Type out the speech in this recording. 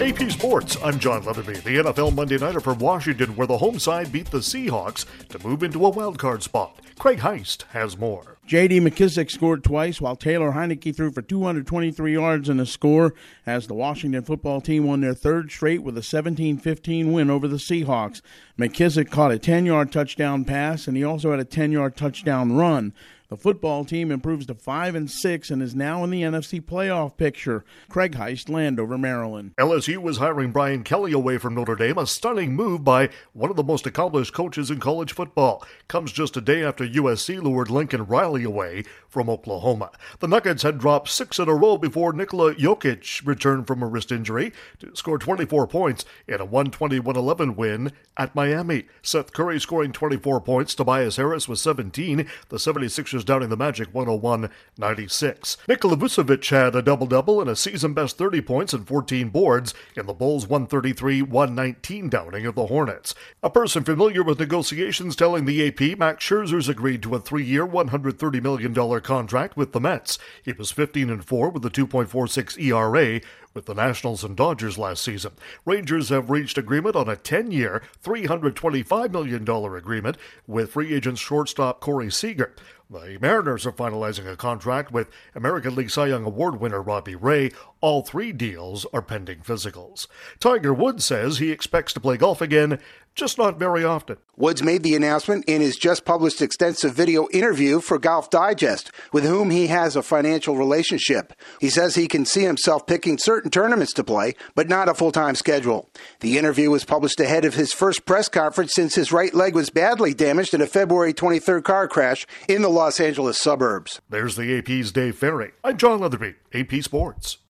AP Sports, I'm John Leatherby. The NFL Monday Nighter for Washington, where the home side beat the Seahawks to move into a wildcard spot. Craig Heist has more. J.D. McKissic scored twice, while Taylor Heinicke threw for 223 yards and a score as the Washington football team won their third straight with a 17-15 win over the Seahawks. McKissic caught a 10-yard touchdown pass, and he also had a 10-yard touchdown run. The football team improves to 5 and 6 and is now in the NFC playoff picture. Craig Heist, Landover, Maryland. LSU was hiring Brian Kelly away from Notre Dame, a stunning move by one of the most accomplished coaches in college football. Comes just a day after USC lured Lincoln Riley away from Oklahoma. The Nuggets had dropped six in a row before Nikola Jokic returned from a wrist injury to score 24 points in a 121-11 win at Miami. Seth Curry scoring 24 points, Tobias Harris was 17, the 76ers downing the Magic 101-96. Nikola Vucevic had a double-double and a season-best 30 points and 14 boards in the Bulls 133-119 downing of the Hornets. A person familiar with negotiations telling the AP Max Scherzer's agreed to a three-year, $130 million contract with the Mets. He was 15 and 4 with a 2.46 ERA with the Nationals and Dodgers last season. Rangers have reached agreement on a 10-year, $325 million agreement with free agent shortstop Corey Seager. The Mariners are finalizing a contract with American League Cy Young Award winner Robbie Ray. All three deals are pending physicals. Tiger Woods says he expects to play golf again, just not very often. Woods made the announcement in his just published extensive video interview for Golf Digest, with whom he has a financial relationship. He says he can see himself picking certain tournaments to play, but not a full time schedule. The interview was published ahead of his first press conference since his right leg was badly damaged in a February 23rd car crash in the Los Angeles suburbs. There's the AP's Dave Ferry. I'm John Leatherby, AP Sports.